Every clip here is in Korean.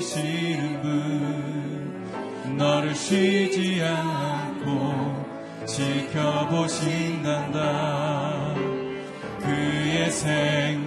계시는 분. 너를 쉬지 않고 지켜보신단다. 그의 생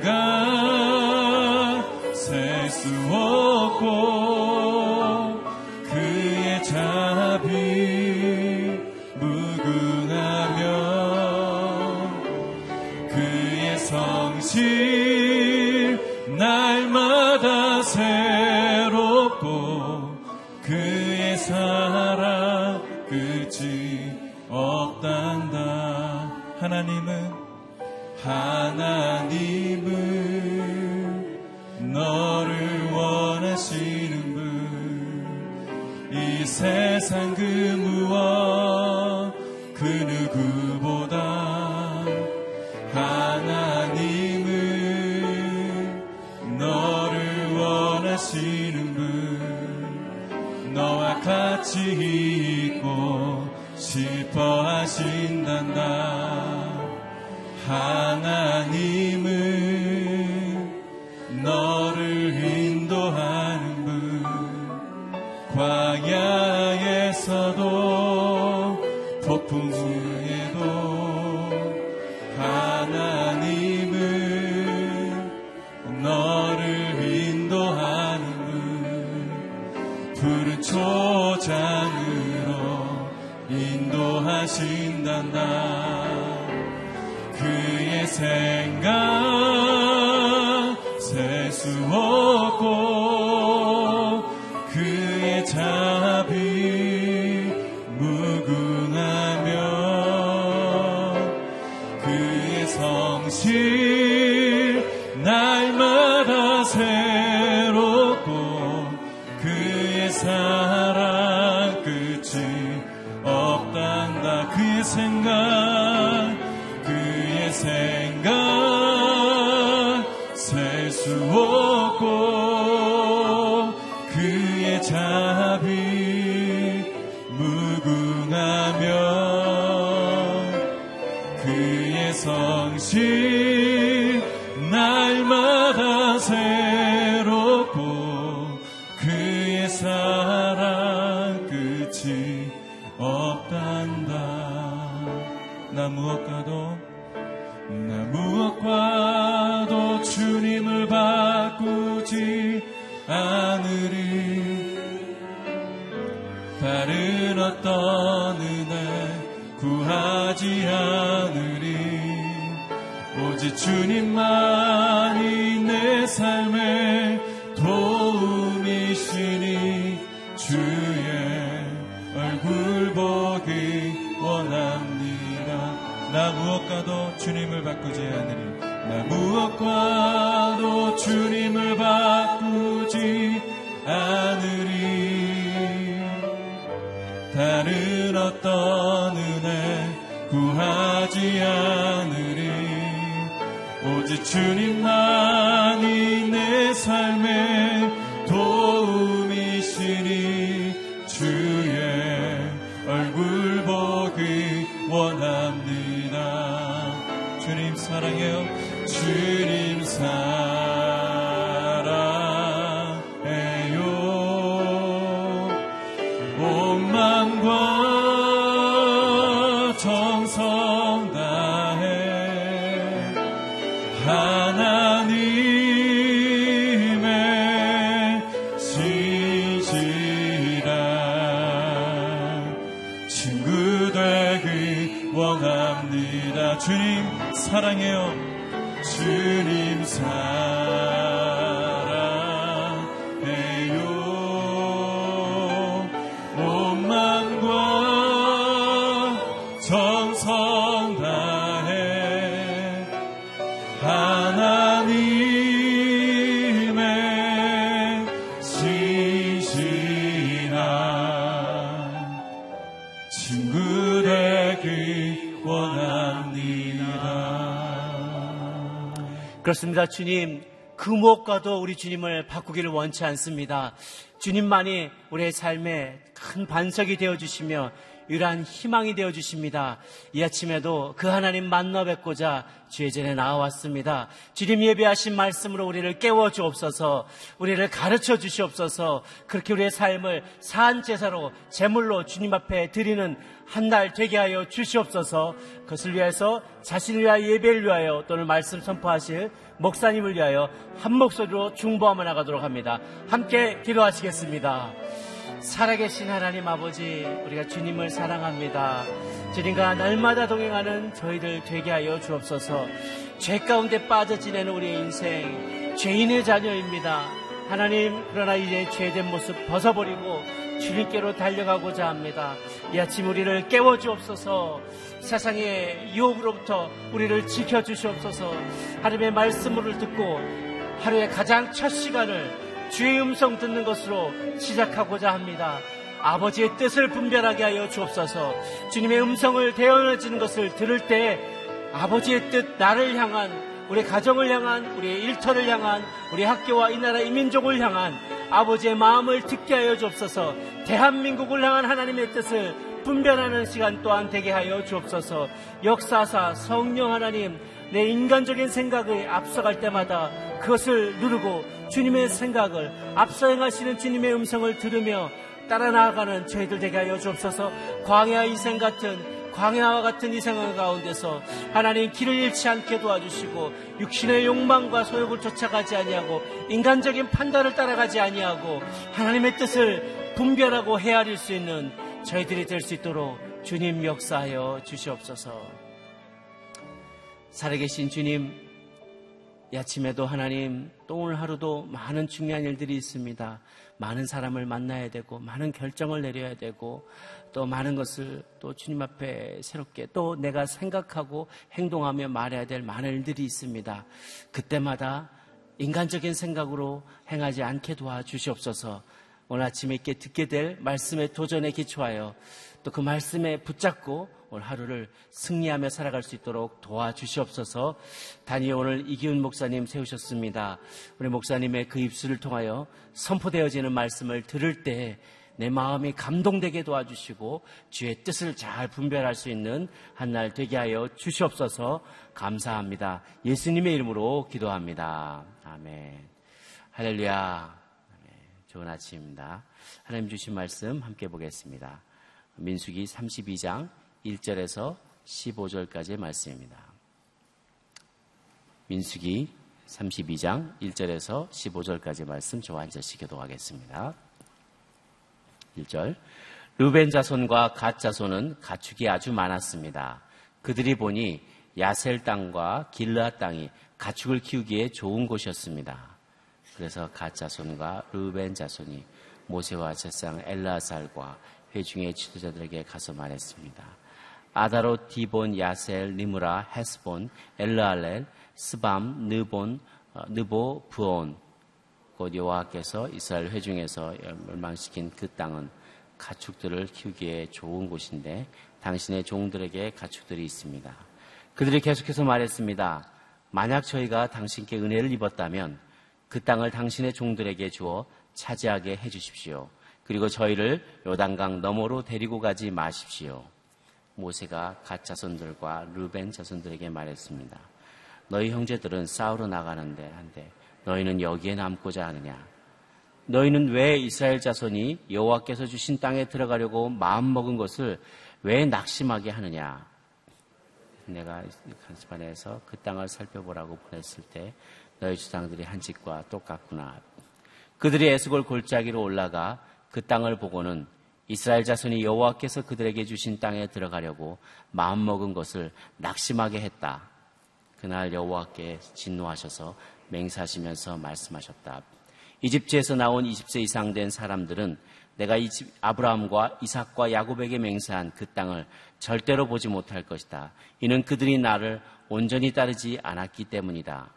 하시는 분 너와 같이 날마다 새롭고 그의 사랑 끝이 없단다. 그의 생각 그의 생각 어떤 은혜 구하지 않으리? 오직 주님만이 내 삶에 도움이시니 주의 얼굴 보기 원합니다. 나 무엇과도 주님을 바꾸지 않으리. 나 무엇과도 주님을 바꾸지 어떤 은혜 구하지 않으리. 오직 주님만 사랑해요. 주 그렇습니다. 주님, 그 무엇과도 우리 주님을 바꾸기를 원치 않습니다. 주님만이 우리의 삶에 큰 반석이 되어 주시며 유일한 희망이 되어 주십니다. 이 아침에도 그 하나님 만나 뵙고자 주의 전에 나와왔습니다. 주님 예배하신 말씀으로 우리를 깨워 주옵소서, 우리를 가르쳐 주시옵소서, 그렇게 우리의 삶을 산 제사로 제물로 주님 앞에 드리는 한 날 되게 하여 주시옵소서. 그것을 위해서 자신을 위하여 예배를 위하여 또는 말씀 선포하실 목사님을 위하여 한 목소리로 중보하며 나가도록 합니다. 함께 기도하시겠습니다. 살아계신 하나님 아버지, 우리가 주님을 사랑합니다. 주님과 날마다 동행하는 저희들 되게 하여 주옵소서. 죄 가운데 빠져 지내는 우리의 인생, 죄인의 자녀입니다. 하나님, 그러나 이제 죄된 모습 벗어버리고 주님께로 달려가고자 합니다. 이 아침 우리를 깨워 주옵소서. 세상의 유혹으로부터 우리를 지켜 주시옵소서. 하나님의 말씀을 듣고 하루의 가장 첫 시간을 주의 음성 듣는 것으로 시작하고자 합니다. 아버지의 뜻을 분별하게 하여 주옵소서. 주님의 음성을 대언해지는 것을 들을 때 아버지의 뜻 나를 향한 우리 가정을 향한 우리의 일터를 향한 우리 학교와 이 나라 이민족을 향한 아버지의 마음을 듣게 하여 주옵소서. 대한민국을 향한 하나님의 뜻을 분별하는 시간 또한 되게 하여 주옵소서. 역사사 성령 하나님 내 인간적인 생각에 앞서갈 때마다 그것을 누르고 주님의 생각을 앞서 행하시는 주님의 음성을 들으며 따라 나아가는 저희들 되게 하여 주옵소서 광야 이생 같은 광야와 같은 이 생활 가운데서 하나님 길을 잃지 않게 도와주시고 육신의 욕망과 소욕을 쫓아가지 아니하고 인간적인 판단을 따라가지 아니하고 하나님의 뜻을 분별하고 헤아릴 수 있는 저희들이 될 수 있도록 주님 역사하여 주시옵소서. 살아계신 주님, 이 아침에도 하나님 또 오늘 하루도 많은 중요한 일들이 있습니다. 많은 사람을 만나야 되고 많은 결정을 내려야 되고 또 많은 것을 또 주님 앞에 새롭게 또 내가 생각하고 행동하며 말해야 될 많은 일들이 있습니다. 그때마다 인간적인 생각으로 행하지 않게 도와주시옵소서. 오늘 아침에 있게 듣게 될 말씀의 도전에 기초하여 또 그 말씀에 붙잡고 오늘 하루를 승리하며 살아갈 수 있도록 도와주시옵소서. 단이 오늘 이기훈 목사님 세우셨습니다. 우리 목사님의 그 입술을 통하여 선포되어지는 말씀을 들을 때 내 마음이 감동되게 도와주시고 주의 뜻을 잘 분별할 수 있는 한 날 되게 하여 주시옵소서 감사합니다. 예수님의 이름으로 기도합니다. 아멘. 할렐루야. 좋은 아침입니다. 하나님 주신 말씀 함께 보겠습니다. 민수기 32장 1절에서 15절까지의 말씀입니다. 민수기 32장 1절에서 15절까지 말씀 저와 앉으시 기도하겠습니다. 1절 루벤 자손과 갓 자손은 가축이 아주 많았습니다. 그들이 보니 야셀 땅과 길르앗 땅이 가축을 키우기에 좋은 곳이었습니다. 그래서 갓 자손과 루벤 자손이 모세와 제사장 엘르아살과 회중의 지도자들에게 가서 말했습니다. 아다롯 디본 야셀 니므라 헤스본 엘르알레 스밤 느본 어, 느보 브온 곧 여호와께서 이스라엘 회중에서 멸망시킨 그 땅은 가축들을 키우기에 좋은 곳인데 당신의 종들에게 가축들이 있습니다. 그들이 계속해서 말했습니다. 만약 저희가 당신께 은혜를 입었다면 그 땅을 당신의 종들에게 주어 차지하게 해주십시오. 그리고 저희를 요단강 너머로 데리고 가지 마십시오. 모세가 갓 자손들과 루벤 자손들에게 말했습니다. 너희 형제들은 싸우러 나가는데 한데 너희는 여기에 남고자 하느냐? 너희는 왜 이스라엘 자손이 여호와께서 주신 땅에 들어가려고 마음 먹은 것을 왜 낙심하게 하느냐? 내가 간수반에서 그 땅을 살펴보라고 보냈을 때 너희 주상들이 한 짓과 똑같구나. 그들이 에스골 골짜기로 올라가 그 땅을 보고는 이스라엘 자손이 여호와께서 그들에게 주신 땅에 들어가려고 마음먹은 것을 낙심하게 했다. 그날 여호와께 진노하셔서 맹사하시면서 말씀하셨다. 이집트에서 나온 20세 이상 된 사람들은 내가 이집, 아브라함과 이삭과 야곱에게 맹세한 그 땅을 절대로 보지 못할 것이다. 이는 그들이 나를 온전히 따르지 않았기 때문이다.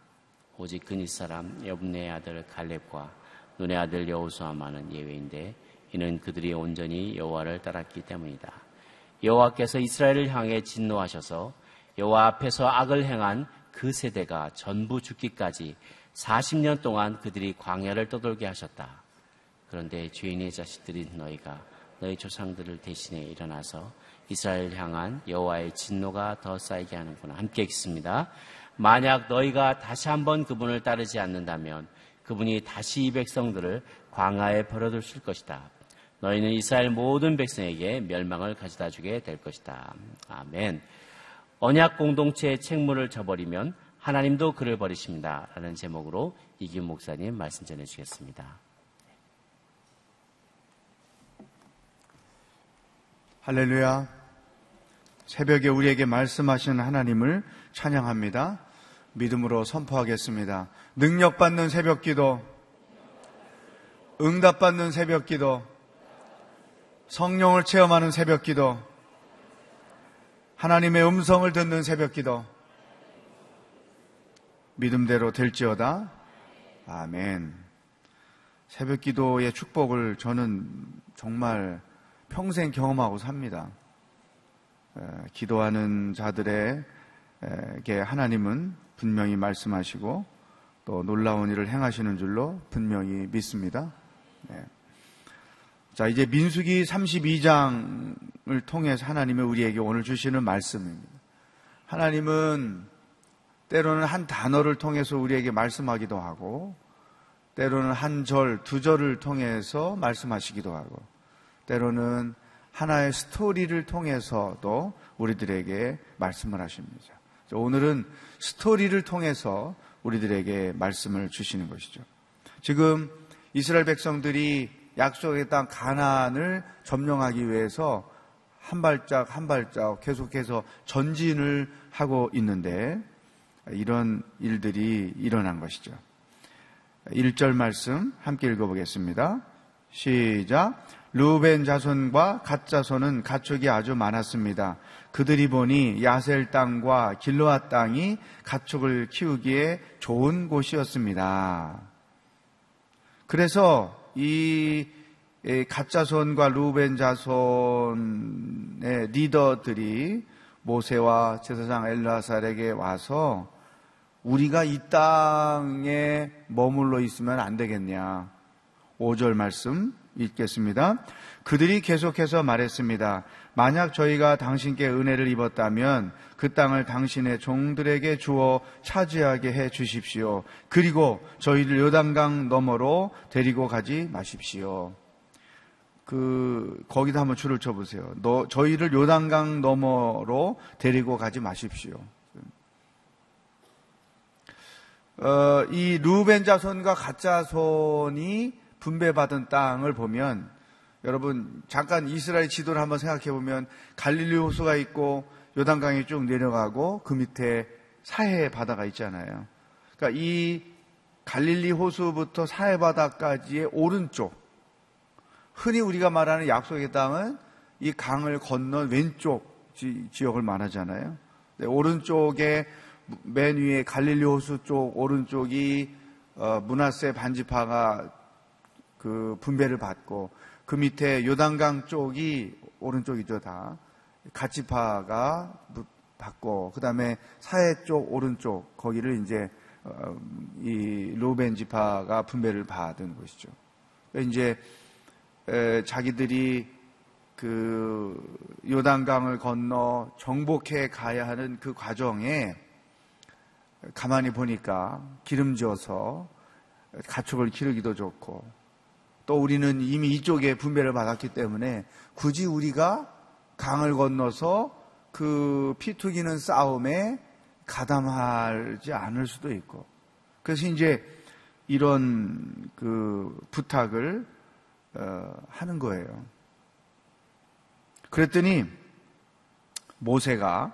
오직 그니 사람 여분의 아들 갈렙과 눈의 아들 여호수아만은 예외인데 이는 그들이 온전히 여호와를 따랐기 때문이다. 여호와께서 이스라엘을 향해 진노하셔서 여호와 앞에서 악을 행한 그 세대가 전부 죽기까지 40년 동안 그들이 광야를 떠돌게 하셨다. 그런데 죄인의 자식들인 너희가 너희 조상들을 대신해 일어나서 이스라엘 향한 여호와의 진노가 더 쌓이게 하는구나. 함께 읽습니다. 만약 너희가 다시 한번 그분을 따르지 않는다면 그분이 다시 이 백성들을 광야에 버려둘 것이다. 너희는 이스라엘 모든 백성에게 멸망을 가져다 주게 될 것이다. 아멘. 언약 공동체의 책무를 져버리면 하나님도 그를 버리십니다. 라는 제목으로 이기훈 목사님 말씀 전해주겠습니다. 할렐루야. 새벽에 우리에게 말씀하시는 하나님을 찬양합니다. 믿음으로 선포하겠습니다. 능력받는 새벽 기도, 응답받는 새벽 기도, 성령을 체험하는 새벽 기도, 하나님의 음성을 듣는 새벽 기도, 믿음대로 될지어다. 아멘. 새벽 기도의 축복을 저는 정말 평생 경험하고 삽니다. 기도하는 자들에게 하나님은 분명히 말씀하시고 또 놀라운 일을 행하시는 줄로 분명히 믿습니다. 네. 자, 이제 민수기 32장을 통해서 하나님이 우리에게 오늘 주시는 말씀입니다. 하나님은 때로는 한 단어를 통해서 우리에게 말씀하기도 하고, 때로는 한 절, 두 절을 통해서 말씀하시기도 하고, 때로는 하나의 스토리를 통해서도 우리들에게 말씀을 하십니다. 오늘은 스토리를 통해서 우리들에게 말씀을 주시는 것이죠. 지금 이스라엘 백성들이 약속의 땅 가나안을 점령하기 위해서 한 발짝 한 발짝 계속해서 전진을 하고 있는데 이런 일들이 일어난 것이죠. 1절 말씀 함께 읽어보겠습니다. 시작. 루벤 자손과 갓 자손은 가축이 아주 많았습니다. 그들이 보니 야셀 땅과 길로아 땅이 가축을 키우기에 좋은 곳이었습니다. 그래서 이 가짜 손과 루벤 자손의 리더들이 모세와 제사장 엘라살에게 와서 우리가 이 땅에 머물러 있으면 안 되겠냐. 5절 말씀 읽겠습니다. 그들이 계속해서 말했습니다. 만약 저희가 당신께 은혜를 입었다면 그 땅을 당신의 종들에게 주어 차지하게 해 주십시오. 그리고 저희를 요단강 너머로 데리고 가지 마십시오. 그 거기다 한번 줄을 쳐 보세요. 너 저희를 요단강 너머로 데리고 가지 마십시오. 어, 이 루벤 자손과 가짜손이 분배받은 땅을 보면 여러분 잠깐 이스라엘 지도를 한번 생각해 보면 갈릴리 호수가 있고 요단강이 쭉 내려가고 그 밑에 사해 바다가 있잖아요. 그러니까 이 갈릴리 호수부터 사해 바다까지의 오른쪽 흔히 우리가 말하는 약속의 땅은 이 강을 건넌 왼쪽 지, 역을 말하잖아요. 네, 오른쪽에 맨 위에 갈릴리 호수 쪽 오른쪽이 어, 문하세 반지파가 그 분배를 받고 그 밑에 요단강 쪽이 오른쪽이죠 다 가치파가 받고 그 다음에 사해 쪽 오른쪽 거기를 이제 어, 이 로벤 지파가 분배를 받은 것이죠. 이제 자기들이 그 요단강을 건너 정복해 가야 하는 그 과정에 가만히 보니까 기름져서 가축을 기르기도 좋고 또 우리는 이미 이쪽에 분배를 받았기 때문에 굳이 우리가 강을 건너서 그 피투기는 싸움에 가담하지 않을 수도 있고 그래서 이제 이런 그 부탁을 어, 하는 거예요. 그랬더니 모세가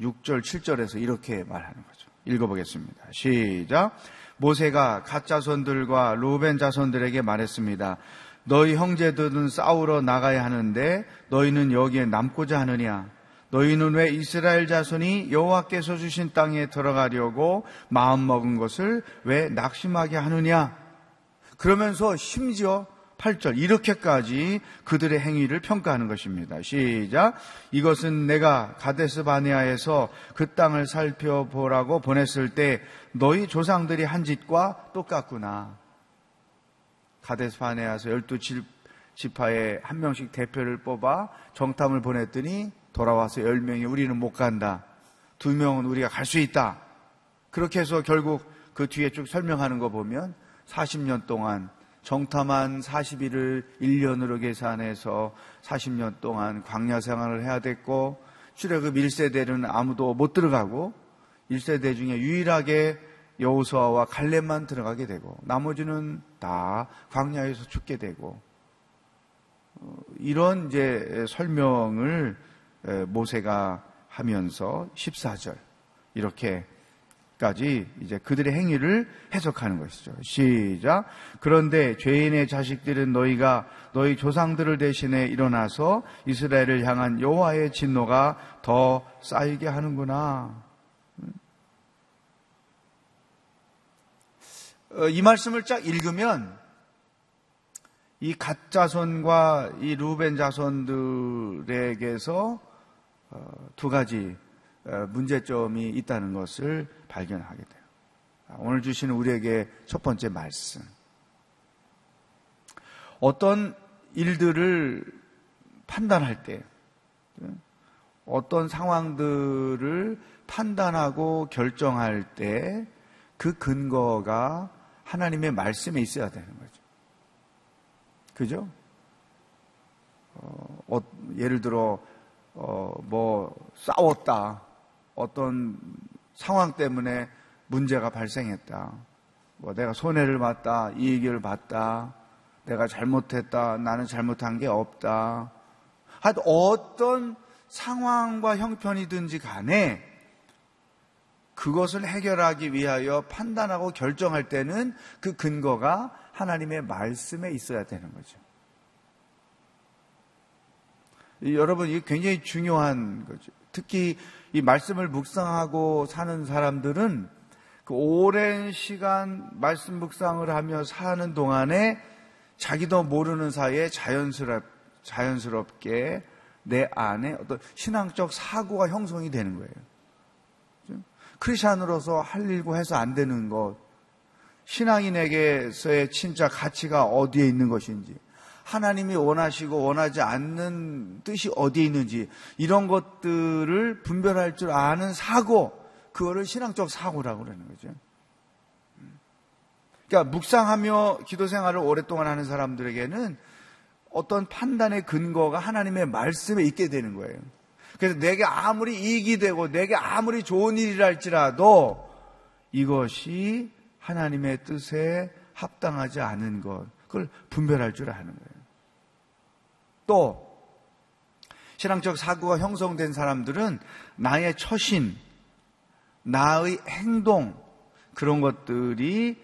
6절, 7절에서 이렇게 말하는 거죠. 읽어보겠습니다. 시작. 모세가 갓 자손들과 루벤 자손들에게 말했습니다. 너희 형제들은 싸우러 나가야 하는데 너희는 여기에 남고자 하느냐? 너희는 왜 이스라엘 자손이 여호와께서 주신 땅에 들어가려고 마음 먹은 것을 왜 낙심하게 하느냐? 그러면서 심지어 8절 이렇게까지 그들의 행위를 평가하는 것입니다. 시작. 이것은 내가 가데스 바네아에서 그 땅을 살펴보라고 보냈을 때 너희 조상들이 한 짓과 똑같구나. 가데스 바네아에서 12 지파에 한 명씩 대표를 뽑아 정탐을 보냈더니 돌아와서 10명이 우리는 못 간다. 두 명은 우리가 갈 수 있다. 그렇게 해서 결국 그 뒤에 쭉 설명하는 거 보면 40년 동안 정탐한 40일을 1년으로 계산해서 40년 동안 광야 생활을 해야 됐고 출애굽 1세대는 아무도 못 들어가고 1세대 중에 유일하게 여호수아와 갈렙만 들어가게 되고 나머지는 다 광야에서 죽게 되고 어, 이런 이제 설명을 모세가 하면서 14절 이렇게 까지 이제 그들의 행위를 해석하는 것이죠. 시작. 그런데 죄인의 자식들은 너희가 너희 조상들을 대신해 일어나서 이스라엘을 향한 여호와의 진노가 더 쌓이게 하는구나. 어, 이 말씀을 쫙 읽으면 이 가짜손과 이 루벤 자손들에게서 어, 두 가지 어, 문제점이 있다는 것을 발견하게 돼요. 오늘 주시는 우리에게 첫 번째 말씀. 어떤 일들을 판단할 때, 어떤 상황들을 판단하고 결정할 때 그 근거가 하나님의 말씀에 있어야 되는 거죠. 그죠? 어, 어 예를 들어, 어, 뭐, 싸웠다. 어떤 상황 때문에 문제가 발생했다. 뭐 내가 손해를 봤다, 이익을 봤다, 내가 잘못했다, 나는 잘못한 게 없다. 하여튼 어떤 상황과 형편이든지 간에 그것을 해결하기 위하여 판단하고 결정할 때는 그 근거가 하나님의 말씀에 있어야 되는 거죠. 여러분, 이게 굉장히 중요한 거죠. 특히 이 말씀을 묵상하고 사는 사람들은 그 오랜 시간 말씀 묵상을 하며 사는 동안에 자기도 모르는 사이에 자연스럽, 자연스럽게 내 안에 어떤 신앙적 사고가 형성이 되는 거예요. 크리스천으로서 할 일고 해서 안 되는 것, 신앙인에게서의 진짜 가치가 어디에 있는 것인지, 하나님이 원하시고 원하지 않는 뜻이 어디에 있는지 이런 것들을 분별할 줄 아는 사고, 그거를 신앙적 사고라고 그러는 거죠. 그러니까 묵상하며 기도 생활을 오랫동안 하는 사람들에게는 어떤 판단의 근거가 하나님의 말씀에 있게 되는 거예요. 그래서 내게 아무리 이익이 되고 내게 아무리 좋은 일이라 할지라도 이것이 하나님의 뜻에 합당하지 않은 것, 그걸 분별할 줄 아는 거예요. 또 신앙적 사고가 형성된 사람들은 나의 처신, 나의 행동 그런 것들이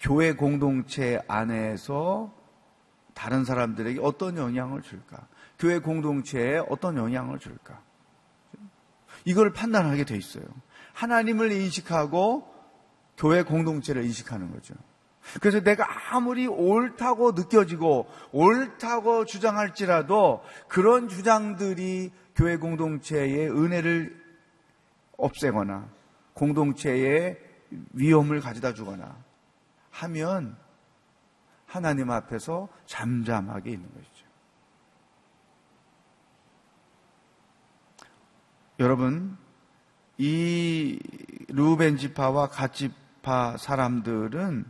교회 공동체 안에서 다른 사람들에게 어떤 영향을 줄까? 교회 공동체에 어떤 영향을 줄까? 이걸 판단하게 돼 있어요. 하나님을 인식하고 교회 공동체를 인식하는 거죠. 그래서 내가 아무리 옳다고 느껴지고 옳다고 주장할지라도 그런 주장들이 교회 공동체의 은혜를 없애거나 공동체의 위험을 가져다 주거나 하면 하나님 앞에서 잠잠하게 있는 것이죠. 여러분, 이 루벤 지파와 갓 지파 사람들은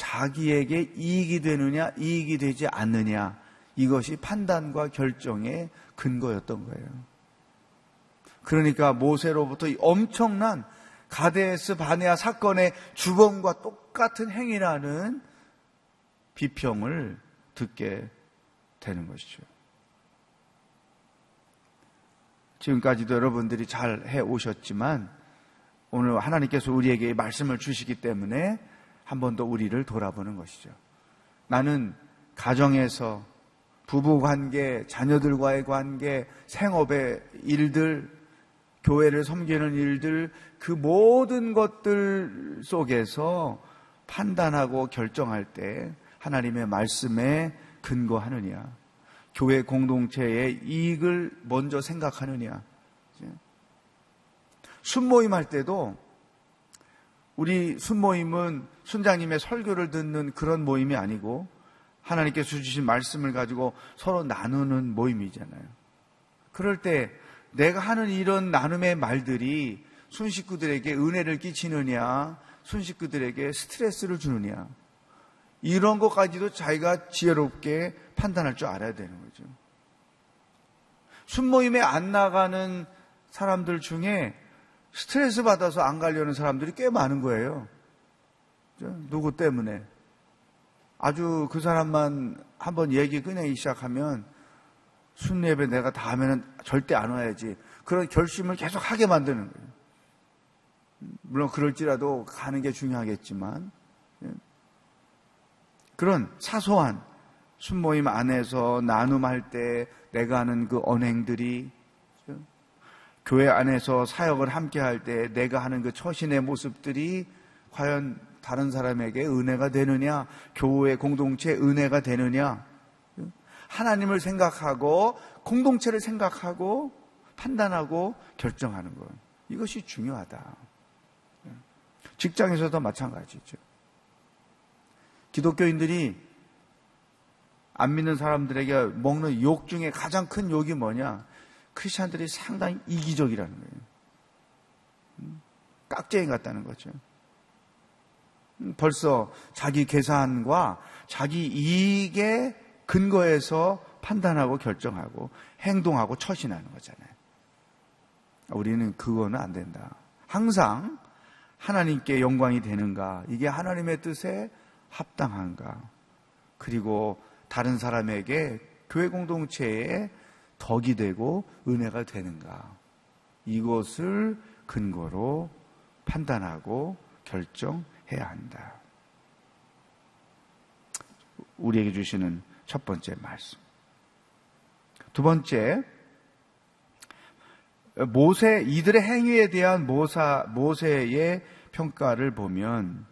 자기에게 이익이 되느냐, 이익이 되지 않느냐, 이것이 판단과 결정의 근거였던 거예요. 그러니까 모세로부터 엄청난 가데스 바네아 사건의 주범과 똑같은 행위라는 비평을 듣게 되는 것이죠. 지금까지도 여러분들이 잘 해 오셨지만 오늘 하나님께서 우리에게 말씀을 주시기 때문에 한 번 더 우리를 돌아보는 것이죠. 나는 가정에서 부부 관계, 자녀들과의 관계, 생업의 일들, 교회를 섬기는 일들, 그 모든 것들 속에서 판단하고 결정할 때 하나님의 말씀에 근거하느냐, 교회 공동체의 이익을 먼저 생각하느냐. 순모임 할 때도 우리 순모임은 순장님의 설교를 듣는 그런 모임이 아니고 하나님께서 주신 말씀을 가지고 서로 나누는 모임이잖아요. 그럴 때 내가 하는 이런 나눔의 말들이 순식구들에게 은혜를 끼치느냐, 순식구들에게 스트레스를 주느냐, 이런 것까지도 자기가 지혜롭게 판단할 줄 알아야 되는 거죠. 순모임에 안 나가는 사람들 중에 스트레스 받아서 안 가려는 사람들이 꽤 많은 거예요. 누구 때문에. 아주 그 사람만 한번 얘기 꺼내기 시작하면 순례배 내가 다음에는 절대 안 와야지. 그런 결심을 계속 하게 만드는 거예요. 물론 그럴지라도 가는 게 중요하겠지만 예. 그런 사소한 순모임 안에서 나눔할 때 내가 하는 그 언행들이 교회 안에서 사역을 함께 할 때 내가 하는 그 처신의 모습들이 과연 다른 사람에게 은혜가 되느냐, 교회 공동체 은혜가 되느냐, 하나님을 생각하고 공동체를 생각하고 판단하고 결정하는 것. 이것이 중요하다. 직장에서도 마찬가지죠. 기독교인들이 안 믿는 사람들에게 먹는 욕 중에 가장 큰 욕이 뭐냐? 크리스천들이 상당히 이기적이라는 거예요. 음, 깍쟁이 같다는 거죠. 음, 벌써 자기 계산과 자기 이익의 근거에서 판단하고 결정하고 행동하고 처신하는 거잖아요. 우리는 그거는 안 된다. 항상 하나님께 영광이 되는가? 이게 하나님의 뜻에 합당한가? 그리고 다른 사람에게 교회 공동체에 덕이 되고 은혜가 되는가? 이것을 근거로 판단하고 결정 해야 한다. 우리에게 주시는 첫 번째 말씀. 두 번째, 모세, 이들의 행위에 대한 모사, 모세의 평가를 보면,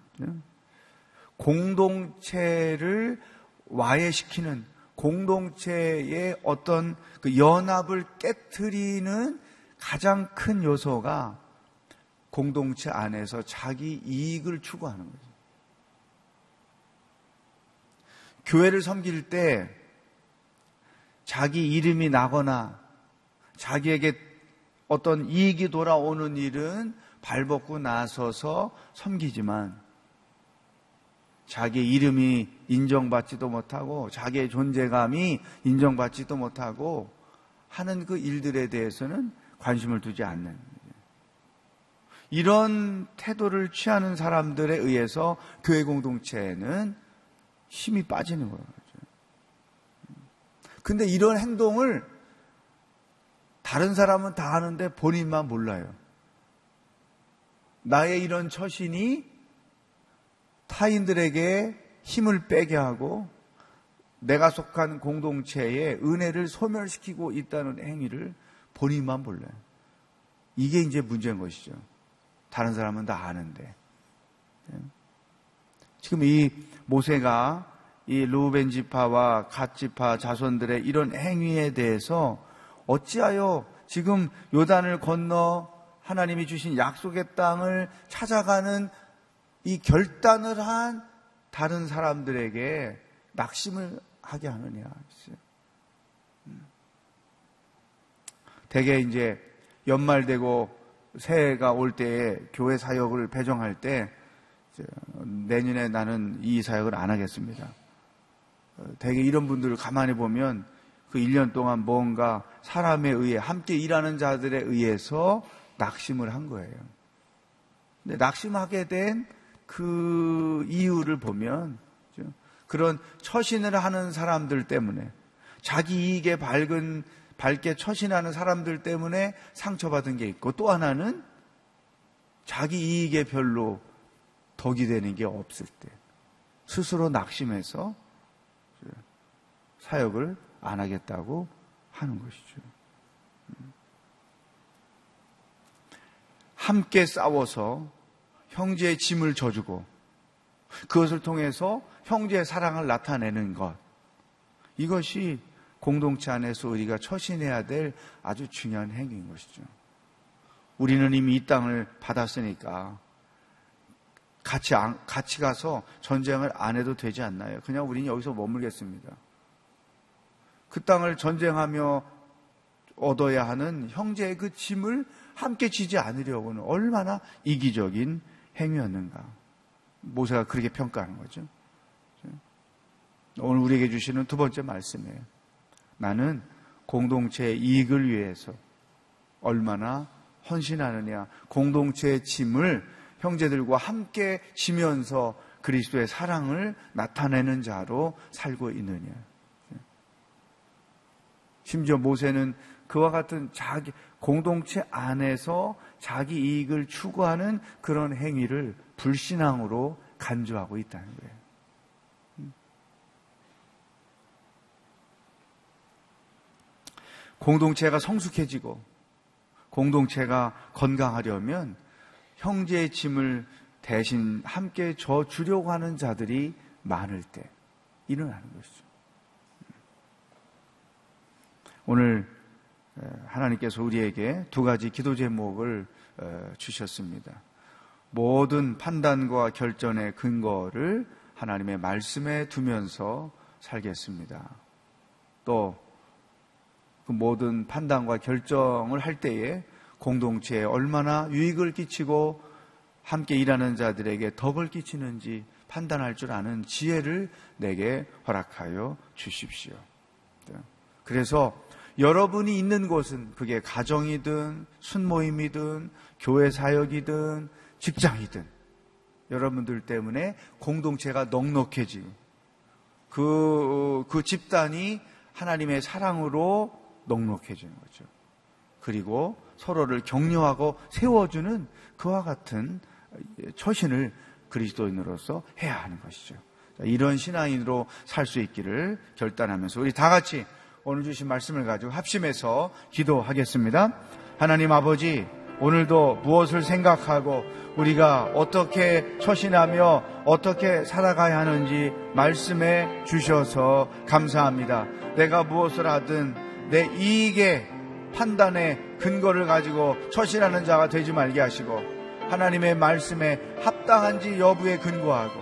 공동체를 와해시키는 공동체의 어떤 그 연합을 깨뜨리는 가장 큰 요소가 공동체 안에서 자기 이익을 추구하는 거죠. 교회를 섬길 때 자기 이름이 나거나 자기에게 어떤 이익이 돌아오는 일은 발벗고 나서서 섬기지만 자기 이름이 인정받지도 못하고 자기의 존재감이 인정받지도 못하고 하는 그 일들에 대해서는 관심을 두지 않는 이런 태도를 취하는 사람들에 의해서 교회 공동체에는 힘이 빠지는 거죠. 근데 이런 행동을 다른 사람은 다 하는데 본인만 몰라요. 나의 이런 처신이 타인들에게 힘을 빼게 하고 내가 속한 공동체에 은혜를 소멸시키고 있다는 행위를 본인만 몰라요. 이게 이제 문제인 것이죠. 다른 사람은 다 아는데. 예. 지금 이 모세가 이 루벤 지파와 갓 지파 자손들의 이런 행위에 대해서 어찌하여 지금 요단을 건너 하나님이 주신 약속의 땅을 찾아가는 이 결단을 한 다른 사람들에게 낙심을 하게 하느냐. 음. 대개 이제 연말되고 새해가 올 때에 교회 사역을 배정할 때 내년에 나는 이 사역을 안 하겠습니다. 어, 대개 이런 분들을 가만히 보면 그 1년 동안 뭔가 사람에 의해 함께 일하는 자들에 의해서 낙심을 한 거예요. 근데 낙심하게 된 그 이유를 보면 그런 처신을 하는 사람들 때문에 자기 이익에 밝은 밝게 처신하는 사람들 때문에 상처받은 게 있고 또 하나는 자기 이익에 별로 덕이 되는 게 없을 때 스스로 낙심해서 사역을 안 하겠다고 하는 것이죠. 함께 싸워서 형제의 짐을 져주고 그것을 통해서 형제의 사랑을 나타내는 것. 이것이 공동체 안에서 우리가 처신해야 될 아주 중요한 행위인 것이죠. 우리는 이미 이 땅을 받았으니까 같이, 같이 가서 전쟁을 안 해도 되지 않나요? 그냥 우리는 여기서 머물겠습니다. 그 땅을 전쟁하며 얻어야 하는 형제의 그 짐을 함께 지지 않으려고는 얼마나 이기적인 행위였는가. 모세가 그렇게 평가하는 거죠. 오늘 우리에게 주시는 두 번째 말씀이에요. 나는 공동체의 이익을 위해서 얼마나 헌신하느냐, 공동체의 짐을 형제들과 함께 지면서 그리스도의 사랑을 나타내는 자로 살고 있느냐. 심지어 모세는 그와 같은 자기 공동체 안에서 자기 이익을 추구하는 그런 행위를 불신앙으로 간주하고 있다는 거예요. 공동체가 성숙해지고 공동체가 건강하려면 형제의 짐을 대신 함께 져 주려고 하는 자들이 많을 때 일어나는 것이죠. 오늘 하나님께서 우리에게 두 가지 기도 제목을 주셨습니다. 모든 판단과 결정의 근거를 하나님의 말씀에 두면서 살겠습니다. 또 그 모든 판단과 결정을 할 때에 공동체에 얼마나 유익을 끼치고 함께 일하는 자들에게 덕을 끼치는지 판단할 줄 아는 지혜를 내게 허락하여 주십시오. 네. 그래서 여러분이 있는 곳은 그게 가정이든 순모임이든 교회 사역이든 직장이든 여러분들 때문에 공동체가 넉넉해지고 그, 그 집단이 하나님의 사랑으로 넉넉해지는 거죠. 그리고 서로를 격려하고 세워주는 그와 같은 처신을 그리스도인으로서 해야 하는 것이죠. 이런 신앙인으로 살 수 있기를 결단하면서 우리 다 같이 오늘 주신 말씀을 가지고 합심해서 기도하겠습니다. 하나님 아버지, 오늘도 무엇을 생각하고 우리가 어떻게 처신하며 어떻게 살아가야 하는지 말씀해 주셔서 감사합니다. 내가 무엇을 하든 내 이익의 판단의 근거를 가지고 처신하는 자가 되지 말게 하시고 하나님의 말씀에 합당한지 여부에 근거하고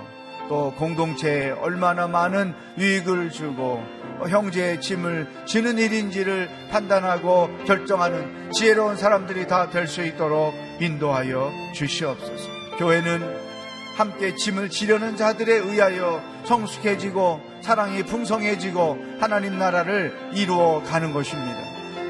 또 공동체에 얼마나 많은 유익을 주고 형제의 짐을 지는 일인지를 판단하고 결정하는 지혜로운 사람들이 다 될 수 있도록 인도하여 주시옵소서. 교회는 함께 짐을 지려는 자들에 의하여 성숙해지고 사랑이 풍성해지고 하나님 나라를 이루어 가는 것입니다.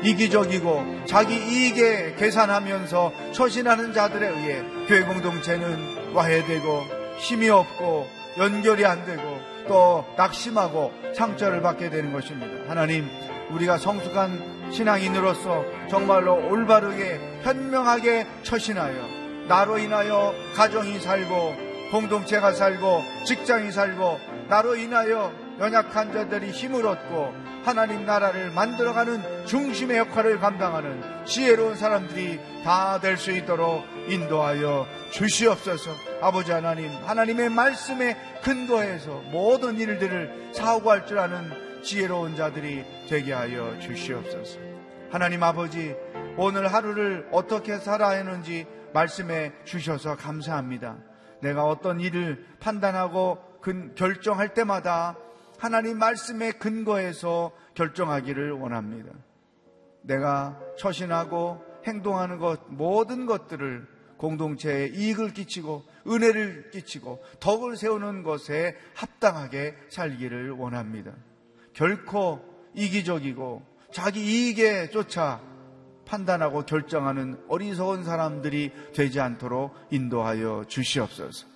이기적이고 자기 이익에 계산하면서 처신하는 자들에 의해 교회 공동체는 와해되고 힘이 없고 연결이 안 되고 또 낙심하고 상처를 받게 되는 것입니다. 하나님, 우리가 성숙한 신앙인으로서 정말로 올바르게 현명하게 처신하여 나로 인하여 가정이 살고 공동체가 살고 직장이 살고 나로 인하여 연약한 자들이 힘을 얻고 하나님 나라를 만들어가는 중심의 역할을 감당하는 지혜로운 사람들이 다 될 수 있도록 인도하여 주시옵소서. 아버지 하나님, 하나님의 말씀에 근거해서 모든 일들을 사고할 줄 아는 지혜로운 자들이 되게 하여 주시옵소서. 하나님 아버지, 오늘 하루를 어떻게 살아야 하는지 말씀해 주셔서 감사합니다. 내가 어떤 일을 판단하고 결정할 때마다 하나님 말씀에 근거해서 결정하기를 원합니다. 내가 처신하고 행동하는 것, 모든 것들을 공동체에 이익을 끼치고 은혜를 끼치고 덕을 세우는 것에 합당하게 살기를 원합니다. 결코 이기적이고 자기 이익에 쫓아 판단하고 결정하는 어리석은 사람들이 되지 않도록 인도하여 주시옵소서.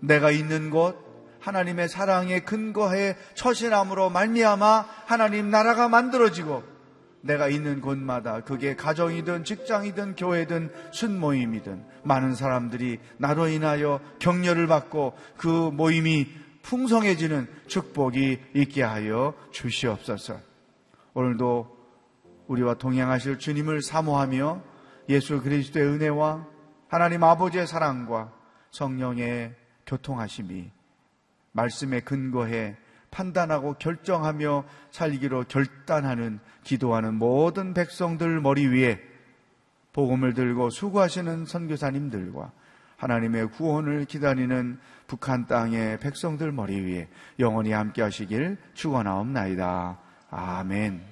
내가 있는 곳 하나님의 사랑에 근거해 처신함으로 말미암아 하나님 나라가 만들어지고 내가 있는 곳마다 그게 가정이든 직장이든 교회든 순모임이든 많은 사람들이 나로 인하여 격려를 받고 그 모임이 풍성해지는 축복이 있게 하여 주시옵소서. 오늘도 우리와 동행하실 주님을 사모하며 예수 그리스도의 은혜와 하나님 아버지의 사랑과 성령의 교통하심이 말씀에 근거해 판단하고 결정하며 살기로 결단하는 기도하는 모든 백성들 머리 위에 복음을 들고 수고하시는 선교사님들과 하나님의 구원을 기다리는 북한 땅의 백성들 머리 위에 영원히 함께 하시길 축원하옵나이다. 아멘.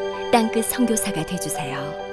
땅끝 성교사가 되주세요